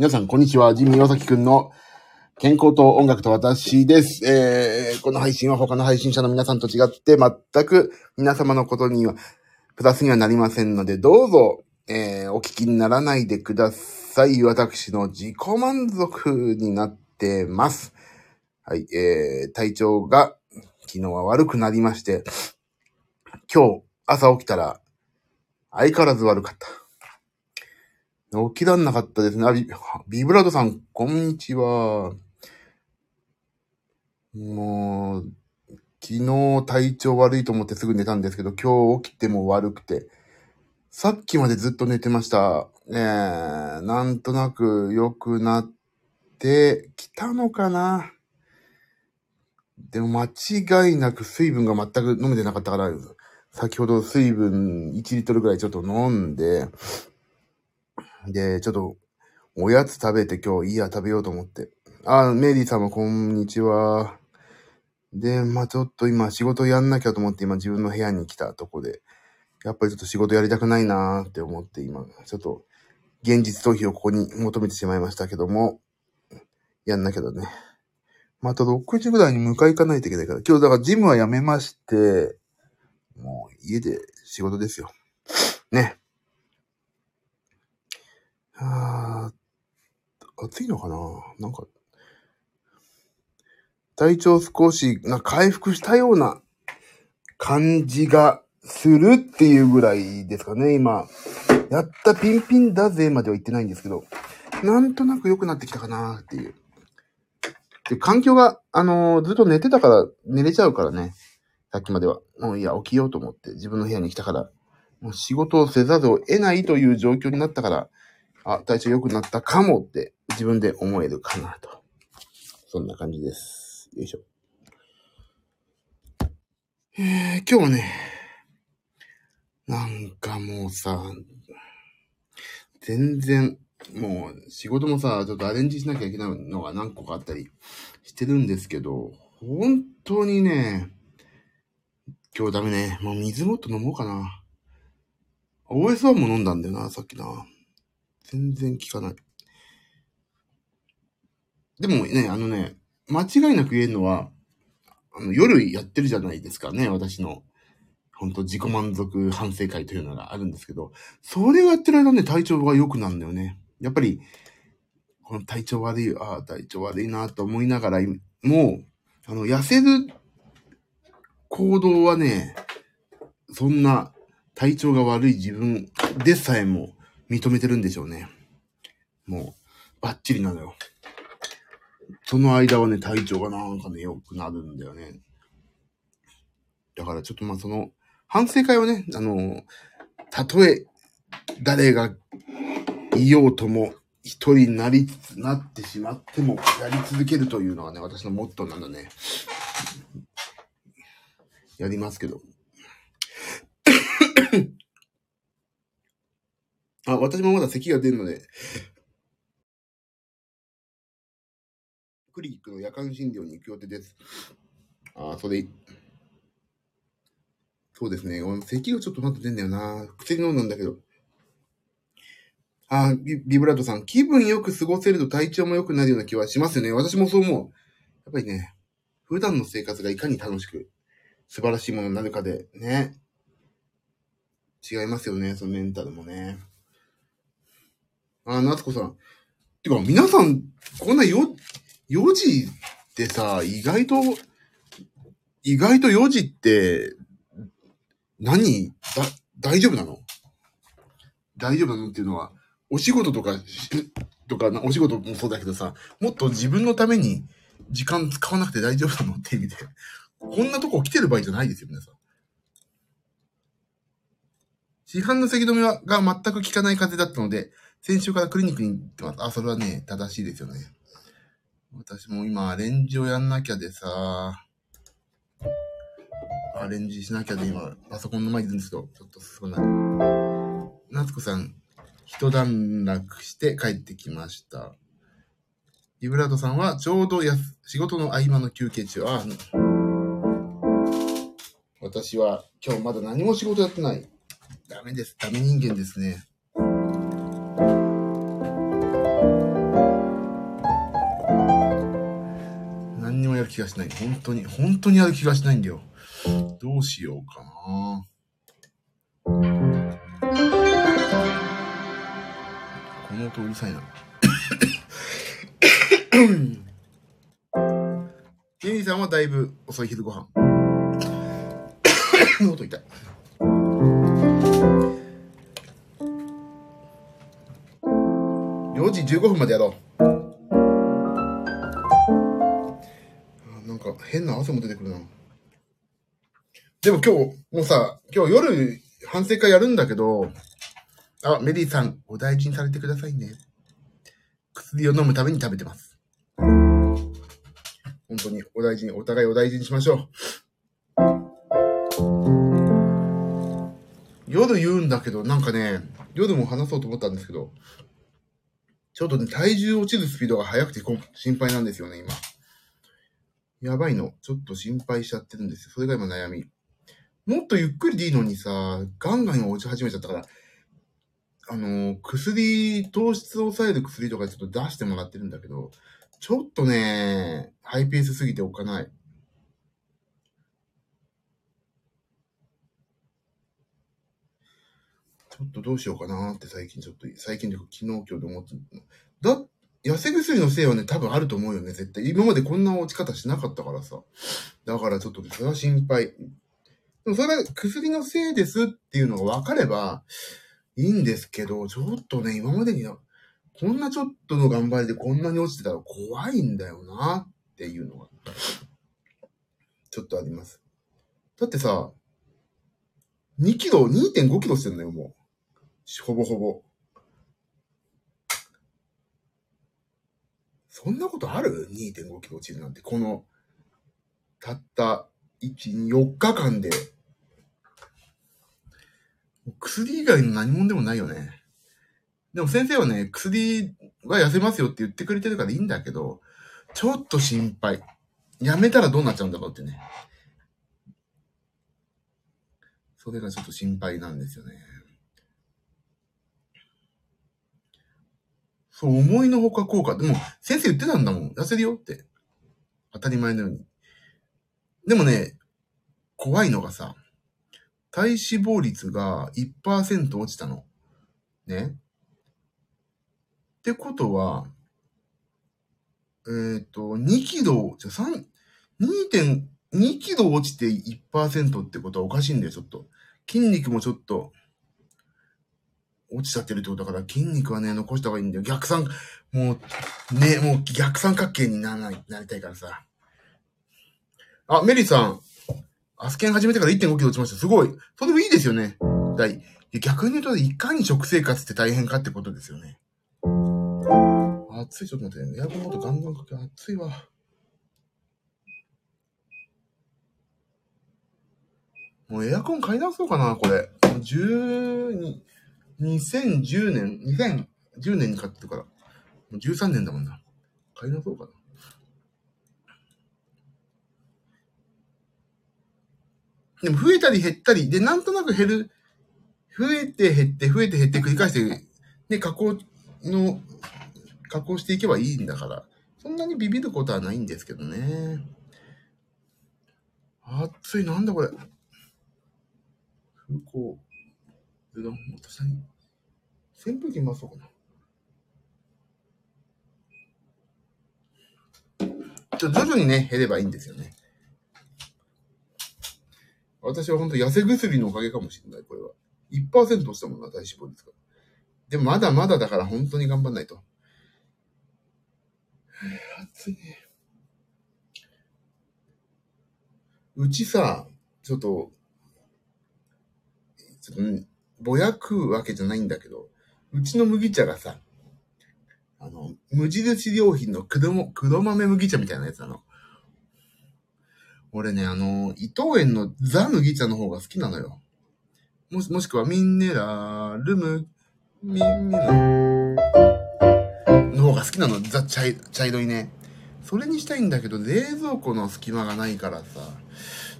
皆さん、こんにちは。ジミー岩崎くんの健康と音楽と私です。えー、この配信は他の配信者の皆さんと違って、全く皆様のことには、プラスにはなりませんので、どうぞ、えー、お聞きにならないでください。私の自己満足になってます。はい、えー、体調が昨日は悪くなりまして、今日朝起きたら相変わらず悪かった。起きらんなかったですね。あビビブラートさん、こんにちは。もう、昨日体調悪いと思ってすぐ寝たんですけど、今日起きても悪くて、さっきまでずっと寝てました。ねえ、なんとなく良くなってきたのかな。でも間違いなく水分が全く飲めてなかったから、先ほど水分1リットルぐらいちょっと飲んで、で、ちょっと、おやつ食べて今日いいや食べようと思って。あ、メリーさんもこんにちは。で、まあちょっと今仕事やんなきゃと思って今自分の部屋に来たとこで、やっぱりちょっと仕事やりたくないなーって思って今、ちょっと現実逃避をここに求めてしまいましたけども、やんなきゃだね。また6時ぐらいに迎え行かないといけないから、今日だからジムはやめまして、もう家で仕事ですよ。ね。あー暑いのかな？なんか、体調少しな回復したような感じがするっていうぐらいですかね、今。やったピンピンだぜまでは言ってないんですけど、なんとなく良くなってきたかなっていう。で、環境が、あのーずっと寝てたから寝れちゃうからね。さっきまでは。もういや、起きようと思って自分の部屋に来たから、もう仕事をせざるを得ないという状況になったから、あ、体調良くなったかもって自分で思えるかなと。そんな感じです。よいしょ。えー、今日はね、なんかもうさ、全然、もう仕事もさ、ちょっとアレンジしなきゃいけないのが何個かあったりしてるんですけど、本当にね、今日ダメね。もう水もっと飲もうかな。OS1 も飲んだんだよな、さっきな。全然効かない。でもね、あのね、間違いなく言えるのは、あの、夜やってるじゃないですかね、私の。本当自己満足反省会というのがあるんですけど、それをやってる間ね、体調が良くなるんだよね。やっぱり、この体調悪い、ああ、体調悪いなと思いながら、もう、あの、痩せる行動はね、そんな体調が悪い自分でさえも認めてるんでしょうね。もう、バッチリなのよ。その間はね、体調がなんかね、良くなるんだよね。だからちょっとまあその、反省会はね、あの、たとえ誰がいようとも一人になりつつなってしまってもやり続けるというのがね、私のモットーなんだね。やりますけど。あ、私もまだ咳が出るので、クリニックの夜間診療に行く予定です。あ、それ、そうですね。咳がちょっとまだ出んだよな。薬飲んだんだけど。あビ、ビブラートさん、気分よく過ごせると体調も良くなるような気はしますよね。私もそう思う。やっぱりね、普段の生活がいかに楽しく、素晴らしいものになるかで、ね。違いますよね、そのメンタルもね。あ、夏子さん。てか、皆さん、こんなよ、4時ってさ、意外と、意外と4時って、何だ、大丈夫なの？大丈夫なのっていうのは、お仕事とか、とか、お仕事もそうだけどさ、もっと自分のために時間使わなくて大丈夫なのって意味で、こんなとこ来てる場合じゃないですよ、皆さん。市販の咳止めはが全く効かない風だったので、先週からクリニックに行ってます。あ、それはね、正しいですよね。私も今、アレンジをやんなきゃでさ、アレンジしなきゃで今、パソコンの前にいるんですけど、ちょっとすごい。夏子さん、一段落して帰ってきました。リブラードさんは、ちょうどやす仕事の合間の休憩中。あ、私は今日まだ何も仕事やってない。ダメです。ダメ人間ですね。気がしない。本当に、本当にやる気がしないんだよ。どうしようかな。この音うるさいな。ケニーさんはだいぶ遅い昼ご飯。音痛い。4時15分までやろう。変な汗も出てくるな。でも今日、もうさ、今日夜反省会やるんだけど、あ、メリーさん、お大事にされてくださいね。薬を飲むために食べてます。本当にお大事に、お互いお大事にしましょう。夜言うんだけど、なんかね、夜も話そうと思ったんですけど、ちょっとね、体重落ちるスピードが速くて心配なんですよね、今。やばいの。ちょっと心配しちゃってるんですよ。それが今悩み。もっとゆっくりでいいのにさ、ガンガン落ち始めちゃったから、あの、薬、糖質を抑える薬とかちょっと出してもらってるんだけど、ちょっとね、ハイペースすぎておかない。ちょっとどうしようかなって最近ちょっと、最近で昨日今日で思ってだ、痩せ薬のせいはね、多分あると思うよね、絶対。今までこんな落ち方しなかったからさ。だからちょっと、それは心配。でもそれは薬のせいですっていうのが分かればいいんですけど、ちょっとね、今までに、こんなちょっとの頑張りでこんなに落ちてたら怖いんだよなっていうのが、ちょっとあります。だってさ、2キロ、2.5キロしてんのよ、もう。ほぼほぼ。そんなことある ?2.5 キロ落ちるなんて、この、たった、1、4日間で。薬以外の何もんでもないよね。でも先生はね、薬は痩せますよって言ってくれてるからいいんだけど、ちょっと心配。やめたらどうなっちゃうんだろうってね。それがちょっと心配なんですよね。そう、思いのほか効果。でも、先生言ってたんだもん。痩せるよって。当たり前のように。でもね、怖いのがさ、体脂肪率が1%落ちたの。ね。ってことは、えっ、ー、と、2キロ、じゃ、3、2.2キロ落ちて1%ってことはおかしいんだよ、ちょっと。筋肉もちょっと、落ちちゃってるってことだから、筋肉はね、残した方がいいんだよ。逆三、もう、ね、もう逆三角形にならない、なりたいからさ。あ、メリーさん。アスケン始めてから1.5キロ落ちました。すごい。それでもいいですよね。だい逆に言うと、いかに食生活って大変かってことですよね。暑い、ちょっと待ってね。エアコンもっとガンガンかけ、暑いわ。もうエアコン買い直そうかな、これ。12、2010年、2010年に買ってるから、もう13年だもんな。買い直そうかな。でも増えたり減ったり、で、なんとなく減る、増えて減って、増えて減って繰り返して、で、加工の、加工していけばいいんだから、そんなにビビることはないんですけどね。暑い、なんだこれ。空港。うどん、もっと下に。扇風機回そうかな。ちょ徐々にね、減ればいいんですよね。私は本当痩せ薬のおかげかもしれない、これは。1%落ちたもんな、体脂肪率が。でもまだまだだから本当に頑張んないと。暑いね。うちさ、ちょっと、ちょっと、ぼやくわけじゃないんだけど、うちの麦茶がさ、あの、無印良品の黒も黒豆麦茶みたいなやつなの。俺ね、あの、伊藤園のザ麦茶の方が好きなのよ。もし、もしくはミネラルム、ミネラルの方が好きなの。ザ茶茶色いね。それにしたいんだけど、冷蔵庫の隙間がないからさ、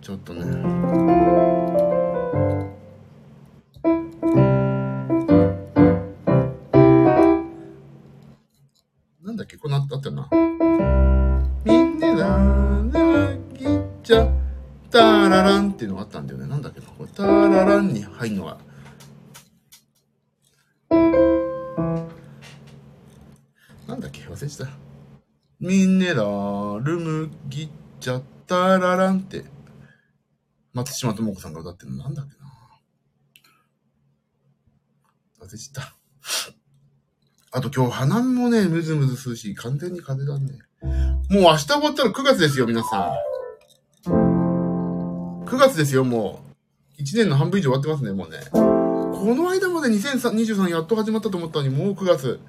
ちょっとね。ラランっていうのがあったんだよね。なんだっけな。これタラランに入るのが。なんだっけ忘れてた。ミネラル麦茶タラランって、松島智子さんが歌ってるのなんだっけな。忘れてた。あと今日鼻もね、ムズムズするし、完全に風邪だね。もう明日終わったら9月ですよ、皆さん。9月ですよ、もう。1年の半分以上終わってますね、もうね。この間まで2023やっと始まったと思ったのに、もう9月。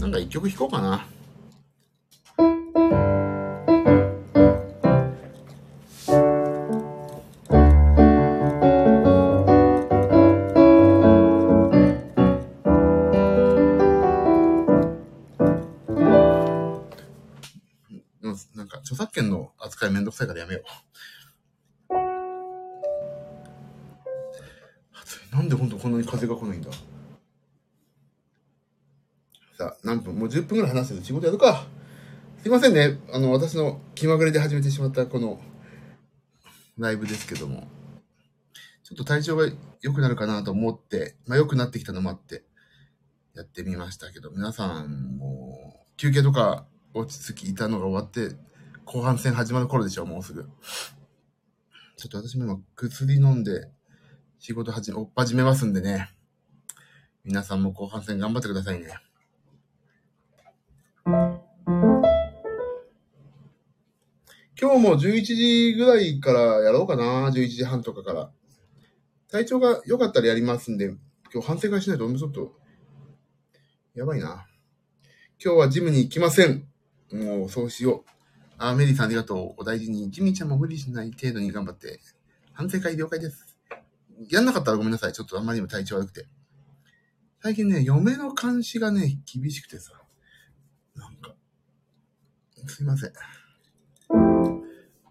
なんか一曲弾こうかな。うんなんか著作権の扱いめんどくさいからやめよう。なんで本当こんなに風が来ないんださあ、何分？もう10分ぐらい話してる仕事やるか。すいませんね。あの、私の気まぐれで始めてしまったこのライブですけども。ちょっと体調が良くなるかなと思って、まあ良くなってきたのもあって、やってみましたけど、皆さんもう休憩とか落ち着きいたのが終わって、後半戦始まる頃でしょう、もうすぐ。ちょっと私も今薬飲んで仕事始め、おっ始めますんでね。皆さんも後半戦頑張ってくださいね。今日も11時ぐらいからやろうかな。11時半とかから。体調が良かったらやりますんで、今日反省会しないとちょっと、やばいな。今日はジムに行きません。もうそうしよう。あ、メリーさんありがとう。お大事に。ジミちゃんも無理しない程度に頑張って。反省会了解です。やんなかったらごめんなさい。ちょっとあんまりにも体調悪くて。最近ね、嫁の監視がね、厳しくてさ。なんか、すいません。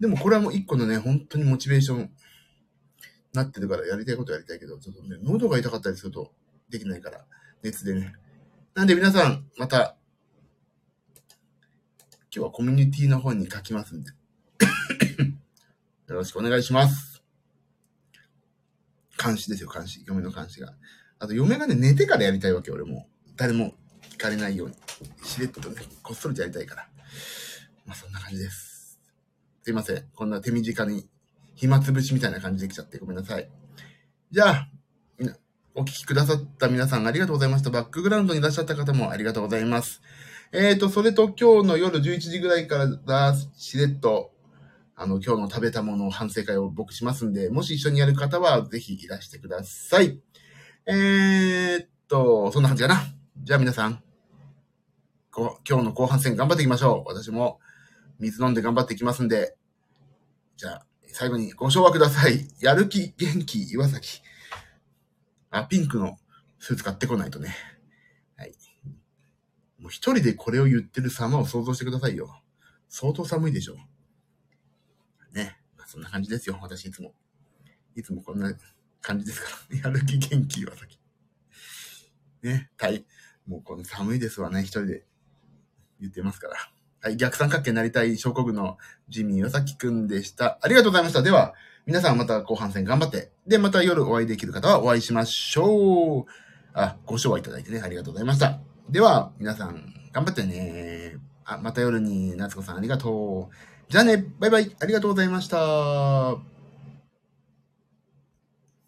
でもこれはもう一個のね、本当にモチベーションなってるからやりたいことやりたいけど、ちょっとね、喉が痛かったりするとできないから、熱でね。なんで皆さん、また、今日はコミュニティの方に書きますんで。よろしくお願いします。監視ですよ、監視。嫁の監視が。あと、嫁がね、寝てからやりたいわけ、俺も。誰も聞かれないように。しれっとね、こっそりとやりたいから。まあ、そんな感じです。すいません。こんな手短に、暇つぶしみたいな感じできちゃってごめんなさい。じゃあ、お聞きくださった皆さんありがとうございました。バックグラウンドにいらっしゃった方もありがとうございます。えーと、それと今日の夜11時ぐらいからしれっと、あの、今日の食べたものを反省会を僕しますんで、もし一緒にやる方はぜひいらしてください。えーっと、そんな感じかな。じゃあ皆さん、こ今日の後半戦頑張っていきましょう。私も水飲んで頑張っていきますんで。じゃあ、最後にご唱和ください。やる気、元気、岩崎。あ、ピンクのスーツ買ってこないとね。もう一人でこれを言ってる様を想像してくださいよ。相当寒いでしょ。ね。まあ、そんな感じですよ。私いつも。いつもこんな感じですから。やる気、元気、岩崎。ね。大、もうこの寒いですわね。一人で言ってますから。はい。逆三角形になりたい症候群のジミー岩崎くんでした。ありがとうございました。では、皆さんまた後半戦頑張って。で、また夜お会いできる方はお会いしましょう。あ、ご賞はいただいてね、ありがとうございました。では、皆さん頑張ってね。あ、また夜に夏子さんありがとう。じゃあね、バイバイ。ありがとうございました。